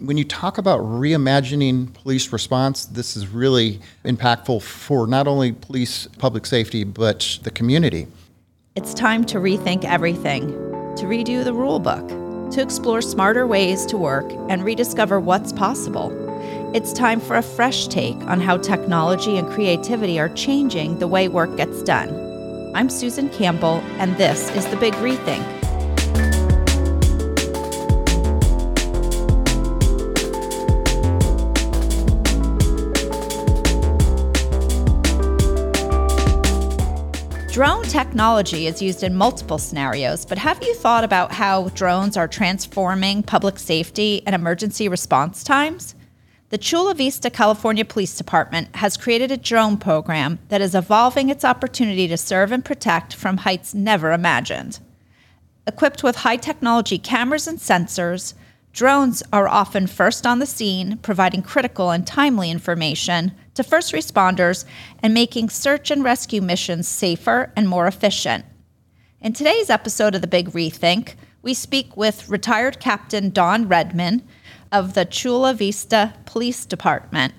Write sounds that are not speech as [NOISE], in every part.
When you talk about reimagining police response, this is really impactful for not only police public safety, but the community. It's time to rethink everything, to redo the rule book, to explore smarter ways to work and rediscover what's possible. It's time for a fresh take on how technology and creativity are changing the way work gets done. I'm Susan Campbell, and this is The Big Rethink. Drone technology is used in multiple scenarios, but have you thought about how drones are transforming public safety and emergency response times? The Chula Vista, California Police Department has created a drone program that is evolving its opportunity to serve and protect from heights never imagined. Equipped with high technology cameras and sensors, drones are often first on the scene, providing critical and timely information to first responders and making search and rescue missions safer and more efficient. In today's episode of The Big Rethink, we speak with retired Captain Don Redmond of the Chula Vista Police Department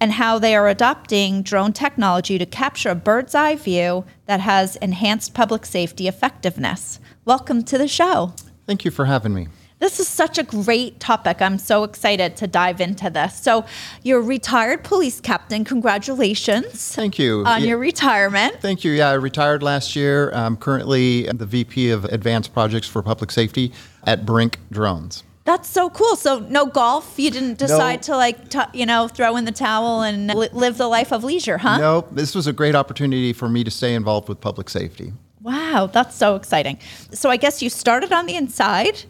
and how they are adopting drone technology to capture a bird's eye view that has enhanced public safety effectiveness. Welcome to the show. Thank you for having me. This is such a great topic. I'm so excited to dive into this. So, you're a retired police captain. Congratulations. Thank you. On yeah. your retirement. Thank you. Yeah, I retired last year. I'm currently the VP of Advanced Projects for Public Safety at BRINC Drones. That's so cool. So no golf. You didn't decide no. to like, t- you know, throw in the towel and li- live the life of leisure, huh? No, this was a great opportunity for me to stay involved with public safety. Wow, that's so exciting. So I guess you started on the inside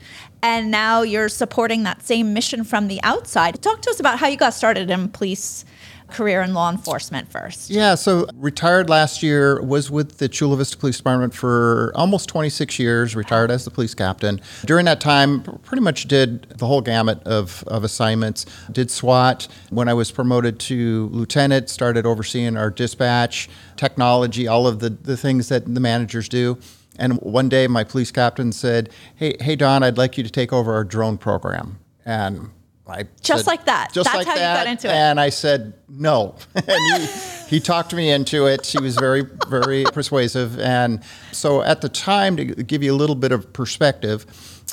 and now you're supporting that same mission from the outside. Talk to us about how you got started in police career in law enforcement first? Yeah, so retired last year, was with the Chula Vista Police Department for almost 26 years, retired as the police captain. During that time, pretty much did the whole gamut of, of assignments. Did SWAT. When I was promoted to lieutenant, started overseeing our dispatch, technology, all of the, the things that the managers do. And one day my police captain said, Hey, hey Don, I'd like you to take over our drone program. And I just said, like that. Just That's like how that. you got into it. And I said no. [LAUGHS] and he, he talked me into it. He was very, very [LAUGHS] persuasive. And so at the time, to give you a little bit of perspective,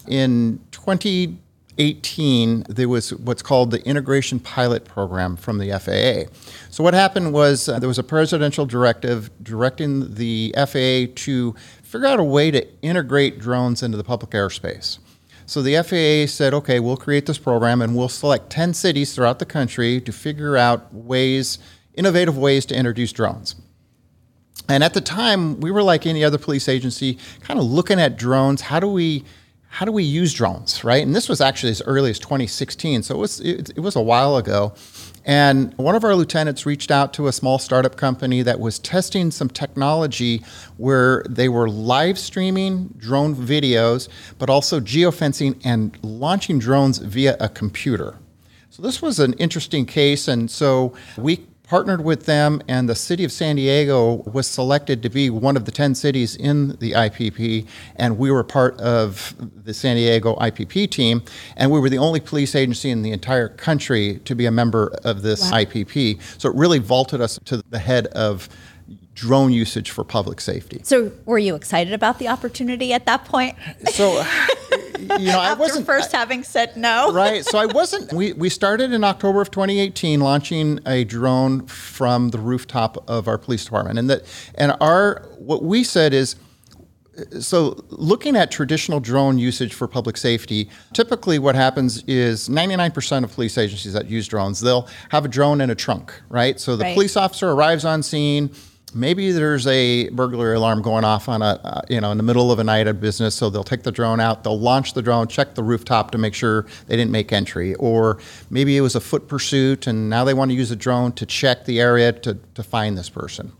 in 2018, there was what's called the Integration Pilot Program from the FAA. So what happened was uh, there was a presidential directive directing the FAA to figure out a way to integrate drones into the public airspace. So the FAA said, okay, we'll create this program and we'll select 10 cities throughout the country to figure out ways, innovative ways to introduce drones. And at the time, we were like any other police agency, kind of looking at drones. How do we how do we use drones, right? And this was actually as early as 2016, so it was it, it was a while ago. And one of our lieutenants reached out to a small startup company that was testing some technology where they were live streaming drone videos, but also geofencing and launching drones via a computer. So this was an interesting case, and so we partnered with them, and the city of San Diego was selected to be one of the 10 cities in the IPP. And we were part of the San Diego IPP team, and we were the only police agency in the entire country to be a member of this wow. IPP. So it really vaulted us to the head of drone usage for public safety. So, were you excited about the opportunity at that point? So, [LAUGHS] you know, I wasn't first I, having said no. right. So I [LAUGHS] wasn't. We we started in October of 2018, launching a drone from the rooftop of our police department, and that and our what we said is. So, looking at traditional drone usage for public safety, typically what happens is 99% of police agencies that use drones, they'll have a drone in a trunk, right? So the right. police officer arrives on scene, maybe there's a burglary alarm going off on a uh, you know in the middle of a night at business so they'll take the drone out they'll launch the drone check the rooftop to make sure they didn't make entry. Or maybe it was a foot pursuit and now they want to use a drone to check the area to, to find this person.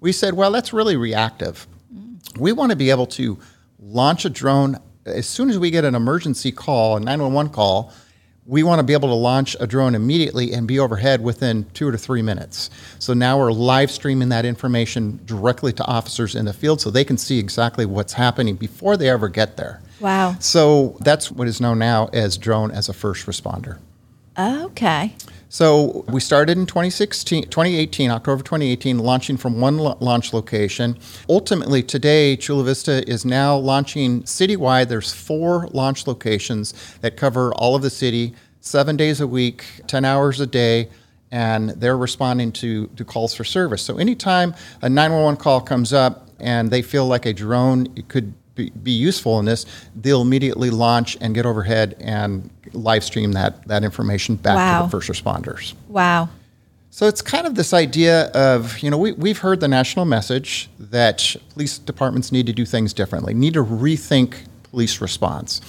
We said well that's really reactive. We want to be able to launch a drone. As soon as we get an emergency call a 911 call we want to be able to launch a drone immediately and be overhead within two to three minutes. So now we're live streaming that information directly to officers in the field so they can see exactly what's happening before they ever get there. Wow. So that's what is known now as drone as a first responder. Okay. So we started in 2016, 2018, October 2018, launching from one lo- launch location. Ultimately, today, Chula Vista is now launching citywide. There's four launch locations that cover all of the city, seven days a week, 10 hours a day, and they're responding to, to calls for service. So anytime a 911 call comes up and they feel like a drone could be, be useful in this, they'll immediately launch and get overhead and live stream that, that information back Wow. to the first responders. Wow. So it's kind of this idea of, you know, we, we've heard the national message that police departments need to do things differently, need to rethink police response.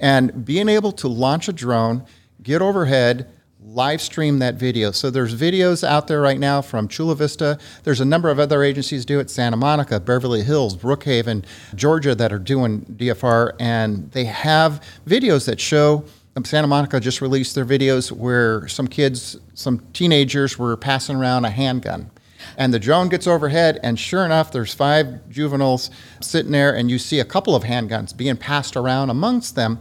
And being able to launch a drone, get overhead, live stream that video. So there's videos out there right now from Chula Vista. There's a number of other agencies do it, Santa Monica, Beverly Hills, Brookhaven, Georgia that are doing DFR, and they have videos that show um, Santa Monica just released their videos where some kids, some teenagers were passing around a handgun. And the drone gets overhead, and sure enough, there's five juveniles sitting there, and you see a couple of handguns being passed around amongst them.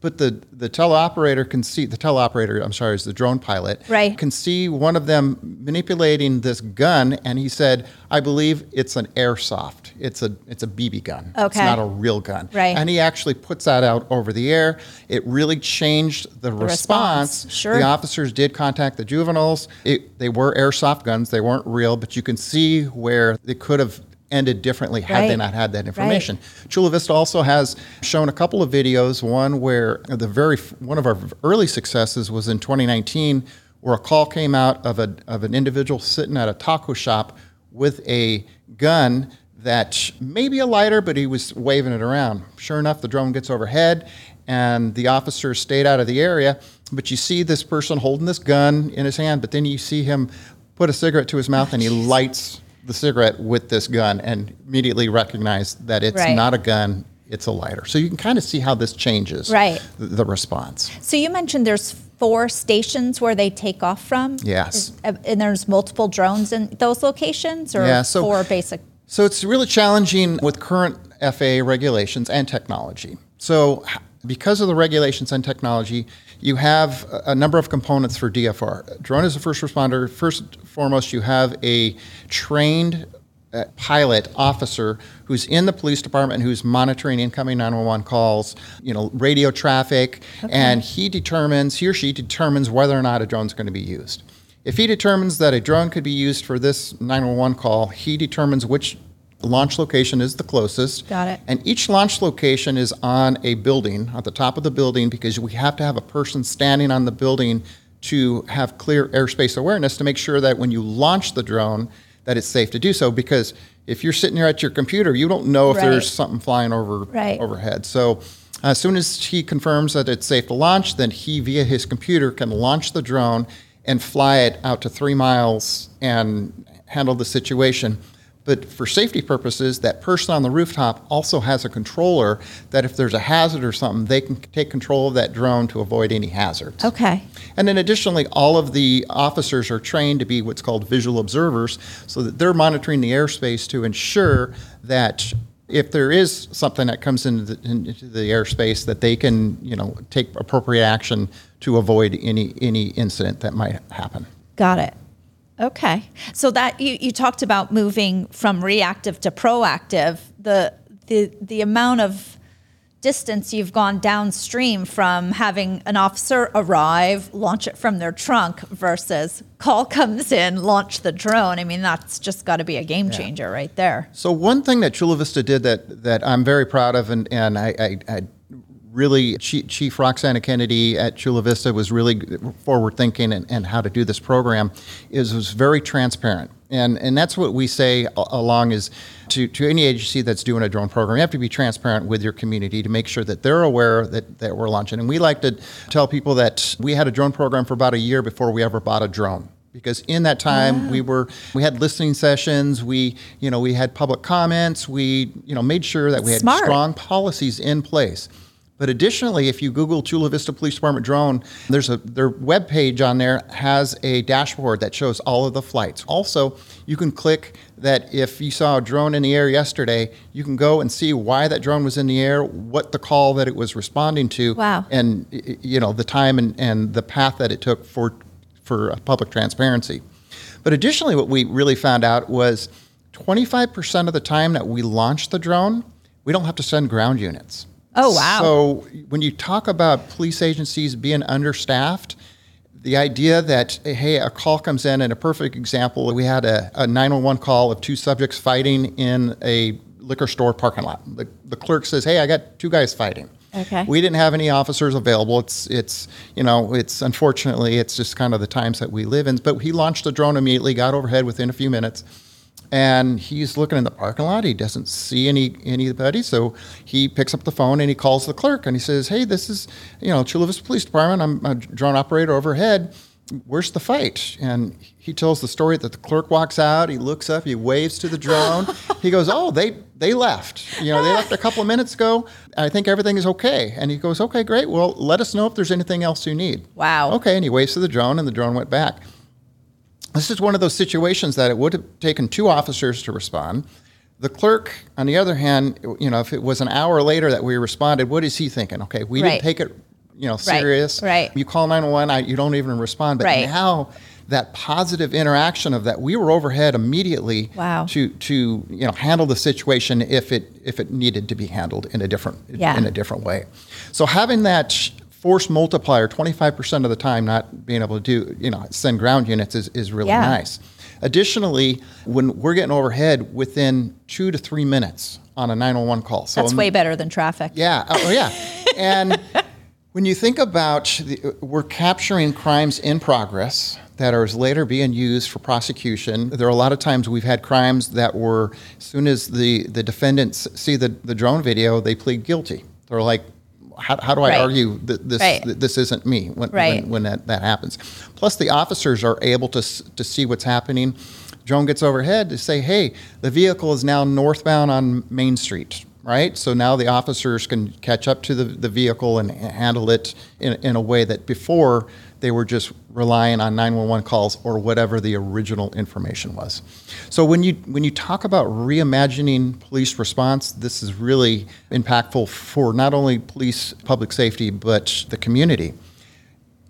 But the, the teleoperator can see, the teleoperator, I'm sorry, is the drone pilot, Right. can see one of them manipulating this gun, and he said, I believe it's an airsoft. It's a, it's a BB gun. It's not a real gun. Right. And he actually puts that out over the air. It really changed the, response, response. sure. The officers did contact the juveniles. It, they were airsoft guns. They weren't real, but you can see where they could have ended differently had they not had that information. Chula Vista also has shown a couple of videos. One where the very one of our early successes was in 2019, where a call came out of a of an individual sitting at a taco shop with a gun that maybe a lighter, but he was waving it around. Sure enough, the drone gets overhead, and the officer stayed out of the area. But you see this person holding this gun in his hand, but then you see him put a cigarette to his mouth and he oh, lights the cigarette with this gun and immediately recognize that it's Right. not a gun, it's a lighter. So you can kind of see how this changes Right. the, response. So you mentioned there's four stations where they take off from. Yes. Is- uh, and there's multiple drones in those locations, or Yeah, so- four basic. So it's really challenging with current FAA regulations and technology. So because of the regulations and technology, you have a number of components for DFR. Drone is a first responder. First and foremost, you have a trained uh, pilot officer who's in the police department who's monitoring incoming 911 calls, you know, radio traffic, and he determines, he or she determines whether or not a drone's going to be used. If he determines that a drone could be used for this 911 call, he determines which launch location is the closest. Got it. And each launch location is on a building, at the top of the building, because we have to have a person standing on the building to have clear airspace awareness to make sure that when you launch the drone, that it's safe to do so. Because if you're sitting here at your computer, you don't know if Right. there's something flying over Right. overhead. So as soon as he confirms that it's safe to launch, then he, via his computer, can launch the drone and fly it out to three miles and handle the situation. But for safety purposes, that person on the rooftop also has a controller that if there's a hazard or something, they can take control of that drone to avoid any hazards. Okay. And then additionally, all of the officers are trained to be what's called visual observers so that they're monitoring the airspace to ensure that if there is something that comes into the, into the airspace that they can, you know, take appropriate action to avoid any any incident that might happen. Got it. Okay. So that you, you talked about moving from reactive to proactive. The the the amount of distance you've gone downstream from having an officer arrive, launch it from their trunk versus call comes in, launch the drone. I mean, that's just got to be a game changer right there. So one thing that Chula Vista did that that I'm very proud of, and and I, I, I really Chief, Chief Roxana Kennedy at Chula Vista was really forward thinking and, and how to do this program is was very transparent. And, and that's what we say along is to, to any agency that's doing a drone program, you have to be transparent with your community to make sure that they're aware that, that we're launching. And we like to tell people that we had a drone program for about a year before we ever bought a drone because in that time we were we had listening sessions we you know we had public comments we you know made sure that we had Smart. strong policies in place But additionally, if you Google Chula Vista Police Department drone, there's a their web page on there has a dashboard that shows all of the flights. Also, you can click that if you saw a drone in the air yesterday, you can go and see why that drone was in the air, what the call that it was responding to, Wow. and you know the time and, and the path that it took for for public transparency. But additionally, what we really found out was 25% of the time that we launch the drone, we don't have to send ground units. Oh, wow. So when you talk about police agencies being understaffed, the idea that hey, a call comes in, and a perfect example, we had a, a 911 call of two subjects fighting in a liquor store parking lot. The, the clerk says, "Hey, I got two guys fighting." Okay. We didn't have any officers available. It's it's you know it's unfortunately it's just kind of the times that we live in. But he launched the drone immediately, got overhead within a few minutes, and he's looking in the parking lot. He doesn't see any anybody, so he picks up the phone and he calls the clerk and he says, "Hey, this is you know Chula Vista Police Department. I'm a drone operator overhead. Where's the fight?" And he tells the story that the clerk walks out. He looks up. He waves to the drone. [LAUGHS] he goes, "Oh, they they left. You know, they left a couple of minutes ago. I think everything is okay." And he goes, "Okay, great. Well, let us know if there's anything else you need." Wow. Okay, and he waves to the drone, and the drone went back. This is one of those situations that it would have taken two officers to respond. The clerk, on the other hand, you know, if it was an hour later that we responded, what is he thinking? Okay, we Right. didn't take it, you know, serious. right. You call 911, you don't even respond. But Right. now that positive interaction of that, we were overhead immediately Wow. to to you know handle the situation if it if it needed to be handled in a different Yeah. in a different way. So having that force multiplier 25% of the time not being able to do, you know, send ground units is, is really Yeah. nice. Additionally, when we're getting overhead within two to three minutes on a 911 call. So That's way better than traffic. yeah. Oh, oh yeah. [LAUGHS] And when you think about the, we're capturing crimes in progress that are later being used for prosecution. There are a lot of times we've had crimes that were, as soon as the, the defendants see the, the drone video, they plead guilty. They're like, how, how do I Right. argue that this, Right. that this isn't me when, Right. when, when that, that happens? Plus, the officers are able to, to see what's happening. Drone gets overhead to say, hey, the vehicle is now northbound on Main Street, right? So now the officers can catch up to the, the vehicle and handle it in, in a way that before they were just relying on 911 calls or whatever the original information was. So when you when you talk about reimagining police response, this is really impactful for not only police public safety but the community.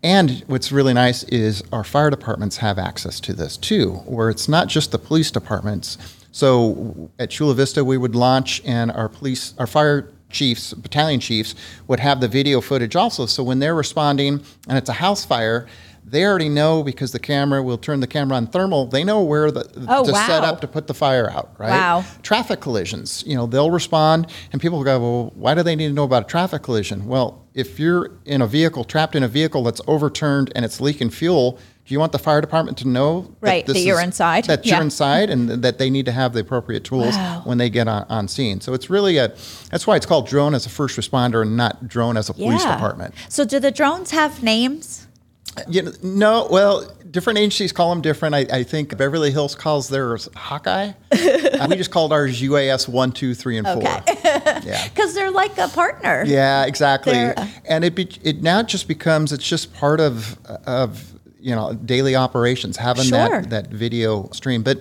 And what's really nice is our fire departments have access to this too, where it's not just the police departments. So at Chula Vista, we would launch, and our police, our fire chiefs, battalion chiefs, would have the video footage also. So when they're responding and it's a house fire, they already know because the camera will turn the camera on thermal. They know where the Oh, to set up to put the fire out. Right? Wow. Traffic collisions. You know, they'll respond, and people go, "Well, why do they need to know about a traffic collision?" Well, if you're in a vehicle, trapped in a vehicle that's overturned and it's leaking fuel, do you want the fire department to know Right, this that you're is- inside? That Yeah. you're inside, and that they need to have the appropriate tools Wow. when they get on, on scene. So it's really a. That's why it's called drone as a first responder and not drone as a police Yeah. department. So do the drones have names? You know, no, well, different agencies call them different. I, I think Beverly Hills calls theirs Hawkeye. Uh, [LAUGHS] we just called ours UAS one, two, three, and four. Yeah. [LAUGHS] Because they're like a partner. Yeah, exactly. They're- And it be, it now just becomes it's just part of of you know daily operations having Sure. that that video stream. But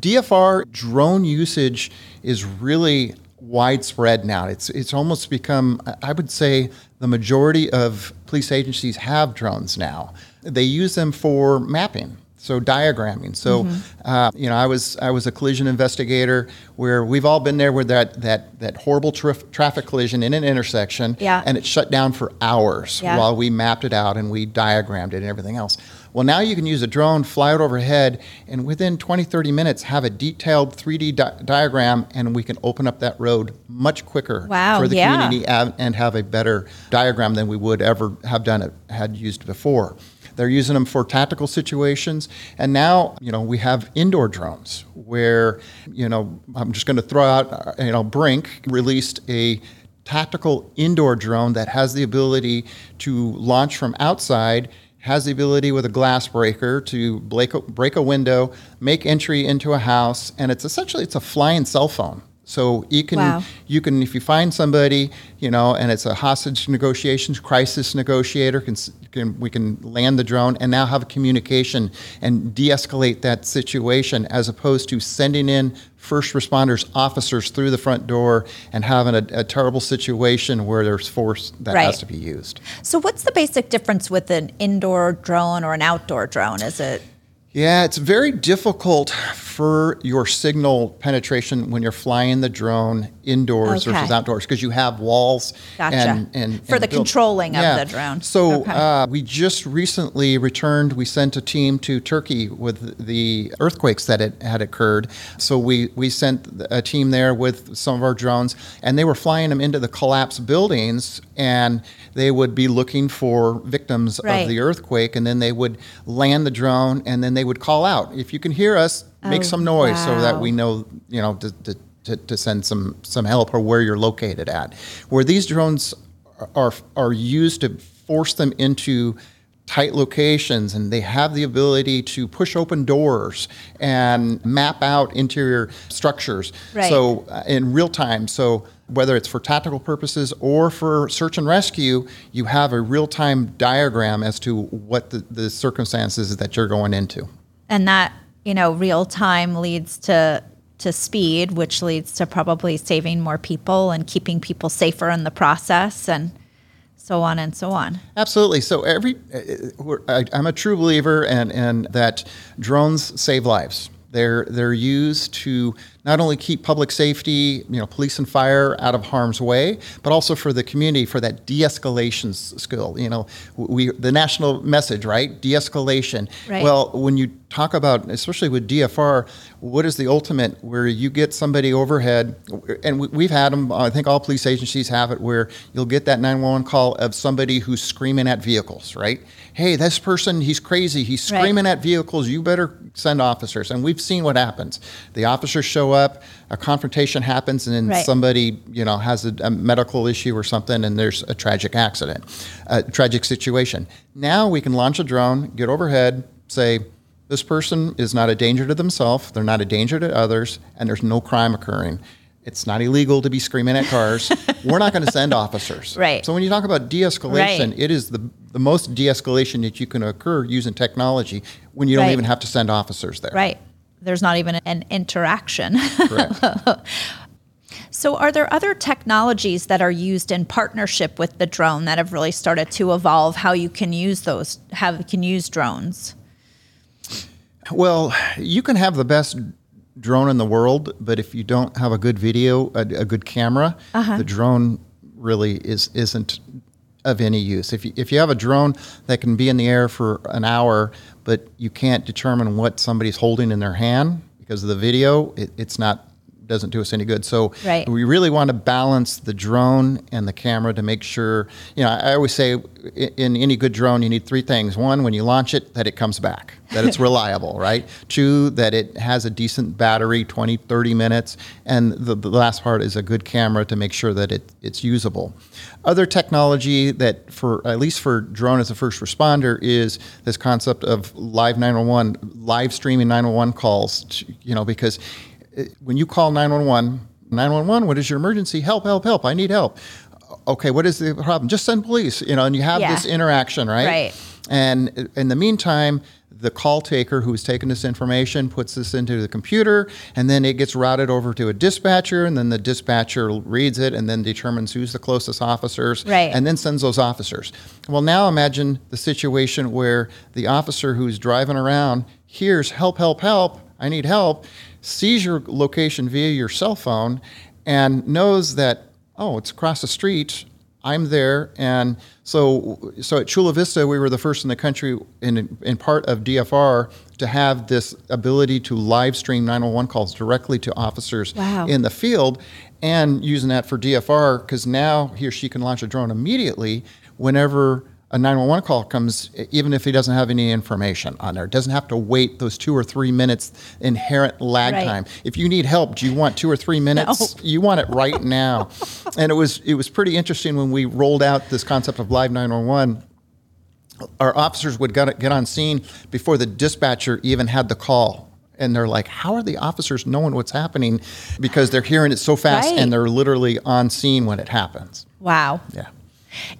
DFR drone usage is really widespread now. It's it's almost become I would say the majority of police agencies have drones now. They use them for mapping. So diagramming. So, Mm-hmm. uh, you know, I was I was a collision investigator where we've all been there with that that that horrible traf- traffic collision in an intersection, Yeah. and it shut down for hours Yeah. while we mapped it out and we diagrammed it and everything else. Well, now you can use a drone, fly it overhead, and within 20, 30 minutes have a detailed 3D di- diagram, and we can open up that road much quicker Wow, for the yeah. community av- and have a better diagram than we would ever have done it had used before. They're using them for tactical situations, and now you know we have indoor drones where you know I'm just going to throw out uh, you know BRINC released a tactical indoor drone that has the ability to launch from outside has the ability with a glass breaker to break a, break a window, make entry into a house, and it's essentially it's a flying cell phone. So you can Wow. you can if you find somebody you know and it's a hostage negotiations crisis negotiator can, can we can land the drone and now have a communication and de-escalate that situation as opposed to sending in first responders officers through the front door and having a, a terrible situation where there's force that Right. has to be used. So, what's the basic difference with an indoor drone or an outdoor drone? Is it Yeah, it's very difficult for your signal penetration when you're flying the drone indoors Okay. versus outdoors because you have walls Gotcha. and, and For and the controlling of the drone. So Okay. uh, we just recently returned. We sent a team to Turkey with the earthquakes that it had occurred. So we we sent a team there with some of our drones, and they were flying them into the collapsed buildings, and they would be looking for victims Right. of the earthquake, and then they would land the drone, and then they would call out, "If you can hear us, make Oh, some noise so that we know, you know, to, to, to, to send some some help or where you're located at." Where these drones are are used to force them into tight locations and they have the ability to push open doors and map out interior structures. Right. so uh, in real time. So whether it's for tactical purposes or for search and rescue you have a real-time diagram as to what the, the circumstances that you're going into and that you know real time leads to to speed which leads to probably saving more people and keeping people safer in the process and so on and so on Absolutely. So every, uh, I, I'm a true believer, and and that drones save lives. They're they're used to not only keep public safety, you know, police and fire out of harm's way, but also for the community for that de-escalation skill. You know, we the national message, right? De-escalation. Right. Well, when you talk about, especially with DFR, what is the ultimate where you get somebody overhead, and we, we've had them. I think all police agencies have it, where you'll get that 911 call of somebody who's screaming at vehicles, right? Hey, this person, he's crazy. He's Right. screaming at vehicles. You better send officers. And we've seen what happens. The officers show up, a confrontation happens, and then Right. somebody, you know, has a, a medical issue or something, and there's a tragic accident, a tragic situation. Now we can launch a drone, get overhead, say, this person is not a danger to themselves, they're not a danger to others, and there's no crime occurring. It's not illegal to be screaming at cars. [LAUGHS] We're not going to send officers. Right. So when you talk about de-escalation, Right. it is the the most de-escalation that you can occur using technology when you don't Right. even have to send officers there. right there's not even an interaction [LAUGHS] so are there other technologies that are used in partnership with the drone that have really started to evolve how you can use those how you can use drones Well, you can have the best drone in the world, but if you don't have a good video, a, a good camera, Uh-huh. the drone really is isn't of any use. If you, if you have a drone that can be in the air for an hour, but you can't determine what somebody's holding in their hand because of the video, it, it's not doesn't do us any good. So Right. we really want to balance the drone and the camera to make sure, you know, I always say in any good drone, you need three things. One, when you launch it, that it comes back, that it's [LAUGHS] reliable, right? Two, that it has a decent battery, 20, 30 minutes. And the, the last part is a good camera to make sure that it, it's usable. Other technology that, for at least for drone as a first responder, is this concept of live 911, live streaming 911 calls, you know, because when you call 911, 911, what is your emergency? Help, help, help. I need help. Okay, what is the problem? Just send police, you know, and you have Yeah. this interaction, right? Right. And in the meantime, the call taker who's taken this information puts this into the computer, and then it gets routed over to a dispatcher, and then the dispatcher reads it and then determines who's the closest officers, Right. and then sends those officers. Well, now imagine the situation where the officer who's driving around hears help, help, help, I need help, sees your location via your cell phone, and knows that, oh, it's across the street. I'm there, and so so at Chula Vista, we were the first in the country, in in part of DFR, to have this ability to live stream 911 calls directly to officers Wow. in the field, and using that for DFR because now he or she can launch a drone immediately whenever a 911 call comes, even if he doesn't have any information on there. Doesn't have to wait those two or three minutes inherent lag Right. time. If you need help, do you want two or three minutes? [LAUGHS] You want it right now. [LAUGHS] and it was it was pretty interesting when we rolled out this concept of live 911 our officers would get, get on scene before the dispatcher even had the call And they're like, how are the officers knowing what's happening? Because they're hearing it so fast Right. and they're literally on scene when it happens. Wow. Yeah.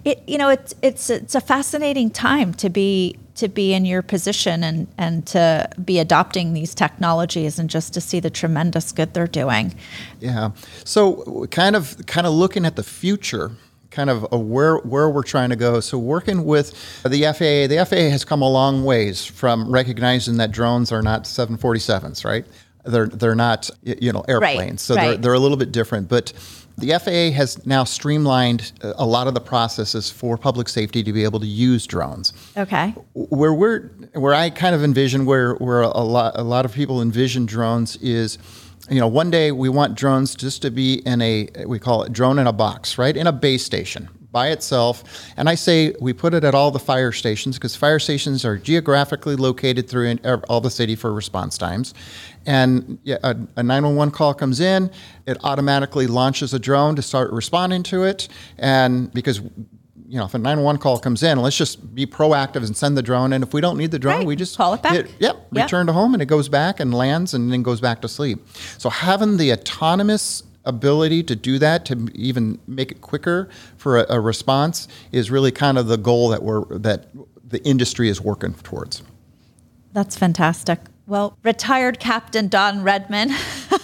It you know it's it's it's a fascinating time to be to be in your position and and to be adopting these technologies and just to see the tremendous good they're doing. Yeah. So kind of kind of looking at the future, kind of where where we're trying to go. So working with the FAA, the FAA has come a long ways from recognizing that drones are not 747s, right? They're they're not you know airplanes. so they're they're a little bit different, but the FAA has now streamlined uh, a lot of the processes for public safety to be able to use drones. Okay. where we're where I kind of envision where where a lot a lot of people envision drones is you know one day we want drones just to be in a we call it drone in a box right? In a base station by itself. And I say we put it at all the fire stations because fire stations are geographically located through er, all the city for response times and yeah, a, a 911 call comes in it automatically launches a drone to start responding to it and because you know, if a 911 call comes in, let's just be proactive and send the drone. And if we don't need the drone, Right. we just Call it back. yep, Yep. return to home and it goes back and lands and then goes back to sleep. So having the autonomous ability to do that, to even make it quicker for a, a response, is really kind of the goal that we're that the industry is working towards. That's fantastic. Well, retired Captain Don Redmond,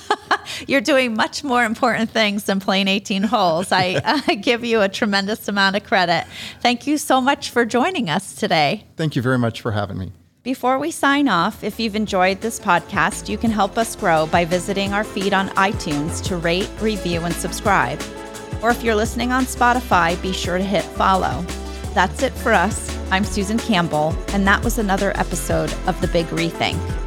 [LAUGHS] you're doing much more important things than playing 18 holes. I, [LAUGHS] I give you a tremendous amount of credit. Thank you so much for joining us today. Thank you very much for having me. Before we sign off, if you've enjoyed this podcast, you can help us grow by visiting our feed on iTunes to rate, review, and subscribe. Or if you're listening on Spotify, be sure to hit follow. That's it for us. I'm Susan Campbell, and that was another episode of The Big Rethink.